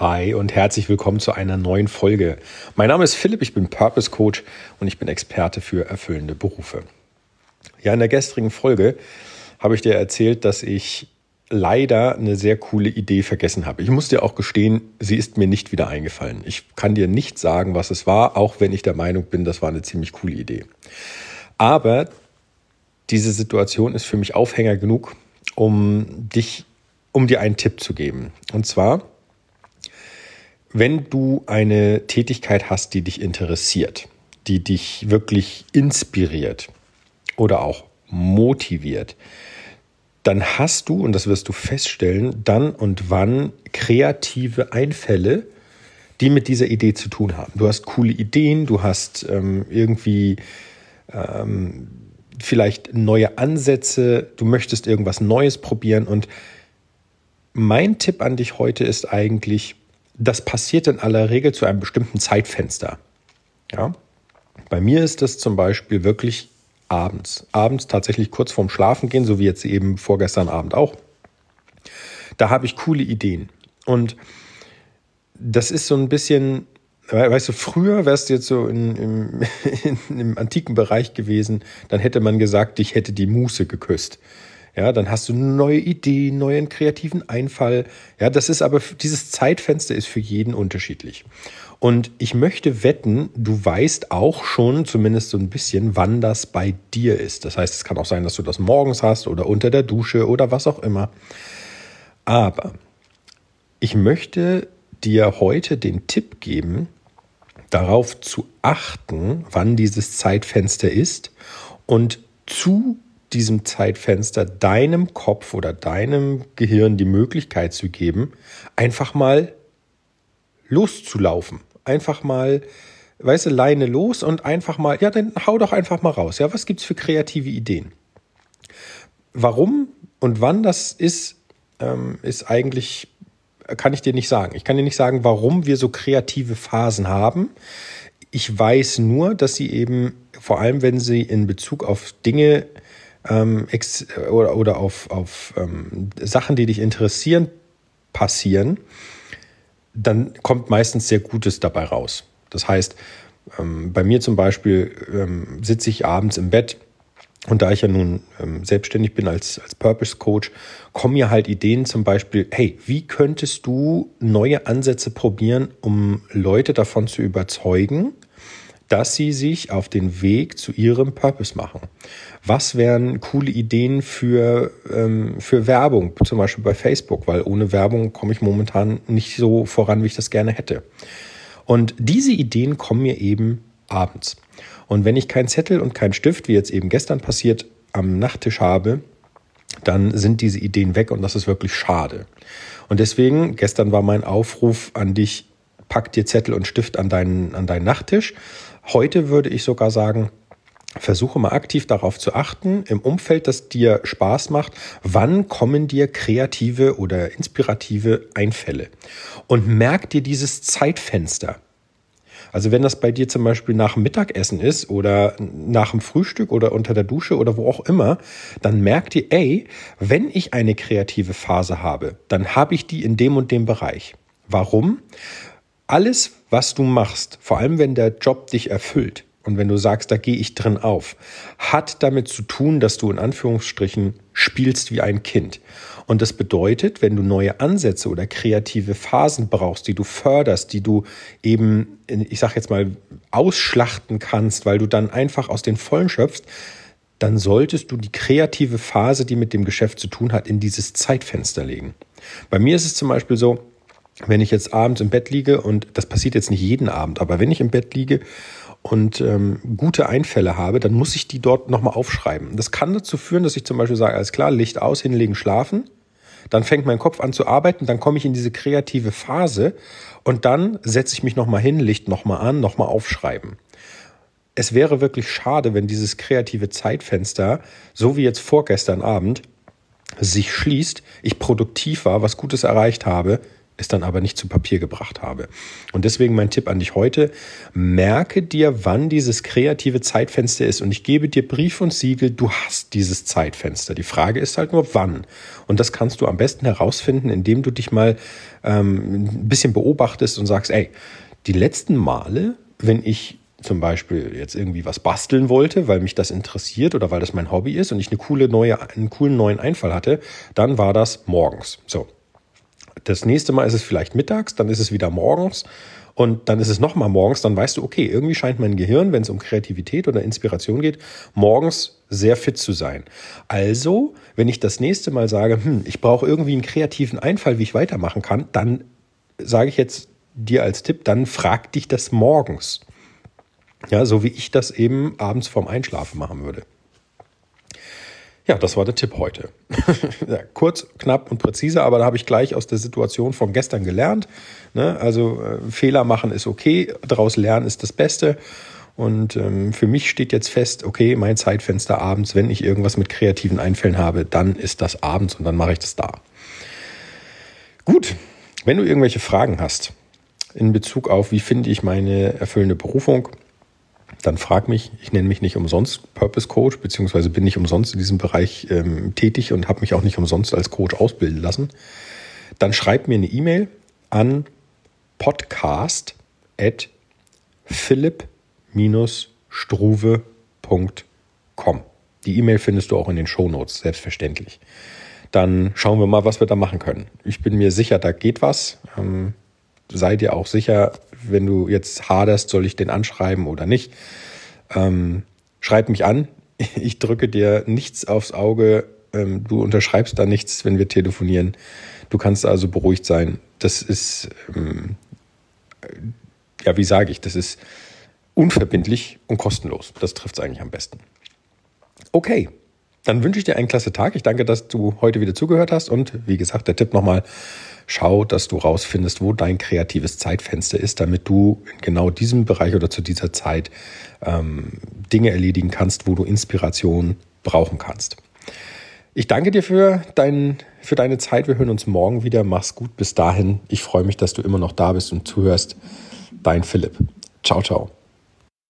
Hi und herzlich willkommen zu einer neuen Folge. Mein Name ist Philipp, ich bin Purpose Coach und ich bin Experte für erfüllende Berufe. Ja, in der gestrigen Folge habe ich dir erzählt, dass ich leider eine sehr coole Idee vergessen habe. Ich muss dir auch gestehen, sie ist mir nicht wieder eingefallen. Ich kann dir nicht sagen, was es war, auch wenn ich der Meinung bin, das war eine ziemlich coole Idee. Aber diese Situation ist für mich Aufhänger genug, um dich, um dir einen Tipp zu geben. Und zwar wenn du eine Tätigkeit hast, die dich interessiert, die dich wirklich inspiriert oder auch motiviert, dann hast du, und das wirst du feststellen, dann und wann kreative Einfälle, die mit dieser Idee zu tun haben. Du hast coole Ideen, du hast ähm, irgendwie ähm, vielleicht neue Ansätze, du möchtest irgendwas Neues probieren. Und mein Tipp an dich heute ist eigentlich, das passiert in aller Regel zu einem bestimmten Zeitfenster. Ja? Bei mir ist das zum Beispiel wirklich abends. Abends tatsächlich kurz vorm Schlafengehen, so wie jetzt eben vorgestern Abend auch. Da habe ich coole Ideen. Und das ist so ein bisschen, weißt du, früher wärst du jetzt so in, im, in, im antiken Bereich gewesen, dann hätte man gesagt, dich hätte die Muße geküsst. Ja, dann hast du neue Ideen, neuen kreativen Einfall. Ja, das ist aber, dieses Zeitfenster ist für jeden unterschiedlich. Und ich möchte wetten, du weißt auch schon zumindest so ein bisschen, wann das bei dir ist. Das heißt, es kann auch sein, dass du das morgens hast oder unter der Dusche oder was auch immer. Aber ich möchte dir heute den Tipp geben, darauf zu achten, wann dieses Zeitfenster ist und zu diesem Zeitfenster deinem Kopf oder deinem Gehirn die Möglichkeit zu geben, einfach mal loszulaufen. Einfach mal, weißt du, Leine los und einfach mal, ja, dann hau doch einfach mal raus. Ja, was gibt's für kreative Ideen? Warum und wann das ist, ähm, ist eigentlich, kann ich dir nicht sagen. Ich kann dir nicht sagen, warum wir so kreative Phasen haben. Ich weiß nur, dass sie eben, vor allem wenn sie in Bezug auf Dinge ähm, oder, oder auf, auf ähm, Sachen, die dich interessieren, passieren, dann kommt meistens sehr Gutes dabei raus. Das heißt, ähm, bei mir zum Beispiel ähm, sitze ich abends im Bett und da ich ja nun ähm, selbstständig bin als, als Purpose Coach, kommen mir halt Ideen zum Beispiel, hey, wie könntest du neue Ansätze probieren, um Leute davon zu überzeugen, dass sie sich auf den Weg zu ihrem Purpose machen. Was wären coole Ideen für, ähm, für Werbung, zum Beispiel bei Facebook, weil ohne Werbung komme ich momentan nicht so voran, wie ich das gerne hätte. Und diese Ideen kommen mir eben abends. Und wenn ich keinen Zettel und keinen Stift, wie jetzt eben gestern passiert, am Nachttisch habe, dann sind diese Ideen weg und das ist wirklich schade. Und deswegen, gestern war mein Aufruf an dich, pack dir Zettel und Stift an deinen, an deinen Nachttisch Heute würde ich sogar sagen, Versuche mal aktiv darauf zu achten, im Umfeld, das dir Spaß macht, wann kommen dir kreative oder inspirative Einfälle. Und merk dir dieses Zeitfenster. Also wenn das bei dir zum Beispiel nach dem Mittagessen ist oder nach dem Frühstück oder unter der Dusche oder wo auch immer, dann merk dir, ey, wenn ich eine kreative Phase habe, dann habe ich die in dem und dem Bereich. Warum? Alles, was du machst, vor allem wenn der Job dich erfüllt und wenn du sagst, da gehe ich drin auf, hat damit zu tun, dass du in Anführungsstrichen spielst wie ein Kind. Und das bedeutet, wenn du neue Ansätze oder kreative Phasen brauchst, die du förderst, die du eben, ich sag jetzt mal, ausschlachten kannst, weil du dann einfach aus den Vollen schöpfst, dann solltest du die kreative Phase, die mit dem Geschäft zu tun hat, in dieses Zeitfenster legen. Bei mir ist es zum Beispiel so, wenn ich jetzt abends im Bett liege, und das passiert jetzt nicht jeden Abend, aber wenn ich im Bett liege und ähm, gute Einfälle habe, dann muss ich die dort nochmal aufschreiben. Das kann dazu führen, dass ich zum Beispiel sage, alles klar, Licht aus, hinlegen, schlafen. Dann fängt mein Kopf an zu arbeiten, dann komme ich in diese kreative Phase und dann setze ich mich nochmal hin, Licht nochmal an, nochmal aufschreiben. Es wäre wirklich schade, wenn dieses kreative Zeitfenster, so wie jetzt vorgestern Abend, sich schließt, ich produktiv war, was Gutes erreicht habe, es dann aber nicht zu Papier gebracht habe. Und deswegen mein Tipp an dich heute, merke dir, wann dieses kreative Zeitfenster ist. Und ich gebe dir Brief und Siegel, du hast dieses Zeitfenster. Die Frage ist halt nur, wann. Und das kannst du am besten herausfinden, indem du dich mal ähm, ein bisschen beobachtest und sagst, ey, die letzten Male, wenn ich zum Beispiel jetzt irgendwie was basteln wollte, weil mich das interessiert oder weil das mein Hobby ist und ich eine coole neue, einen coolen neuen Einfall hatte, dann war das morgens. So. Das nächste Mal ist es vielleicht mittags, dann ist es wieder morgens und dann ist es nochmal morgens, dann weißt du, okay, irgendwie scheint mein Gehirn, wenn es um Kreativität oder Inspiration geht, morgens sehr fit zu sein. Also, wenn ich das nächste Mal sage, hm, ich brauche irgendwie einen kreativen Einfall, wie ich weitermachen kann, dann sage ich jetzt dir als Tipp, dann frag dich das morgens. Ja, so wie ich das eben abends vorm Einschlafen machen würde. Ja, das war der Tipp heute. ja, kurz, knapp und präzise, aber da habe ich gleich aus der Situation von gestern gelernt. Ne? Also äh, Fehler machen ist okay, daraus lernen ist das Beste. Und ähm, für mich steht jetzt fest, okay, mein Zeitfenster abends, wenn ich irgendwas mit kreativen Einfällen habe, dann ist das abends und dann mache ich das da. Gut, wenn du irgendwelche Fragen hast in Bezug auf, wie finde ich meine erfüllende Berufung, dann frag mich. Ich nenne mich nicht umsonst Purpose Coach, beziehungsweise bin nicht umsonst in diesem Bereich ähm, tätig und habe mich auch nicht umsonst als Coach ausbilden lassen. Dann schreib mir eine E-Mail an podcast at philipp-struve.com. Die E-Mail findest du auch in den Show Notes, selbstverständlich. Dann schauen wir mal, was wir da machen können. Ich bin mir sicher, da geht was. Ähm, sei dir auch sicher, wenn du jetzt haderst, soll ich den anschreiben oder nicht. Ähm, schreib mich an. Ich drücke dir nichts aufs Auge. Ähm, du unterschreibst da nichts, wenn wir telefonieren. Du kannst also beruhigt sein. Das ist, ähm, ja, wie sage ich, das ist unverbindlich und kostenlos. Das trifft es eigentlich am besten. Okay, dann wünsche ich dir einen klasse Tag. Ich danke, dass du heute wieder zugehört hast. Und wie gesagt, der Tipp nochmal, schau, dass du rausfindest, wo dein kreatives Zeitfenster ist, damit du in genau diesem Bereich oder zu dieser Zeit ähm, Dinge erledigen kannst, wo du Inspiration brauchen kannst. Ich danke dir für, dein, für deine Zeit. Wir hören uns morgen wieder. Mach's gut. Bis dahin. Ich freue mich, dass du immer noch da bist und zuhörst. Dein Philipp. Ciao, ciao.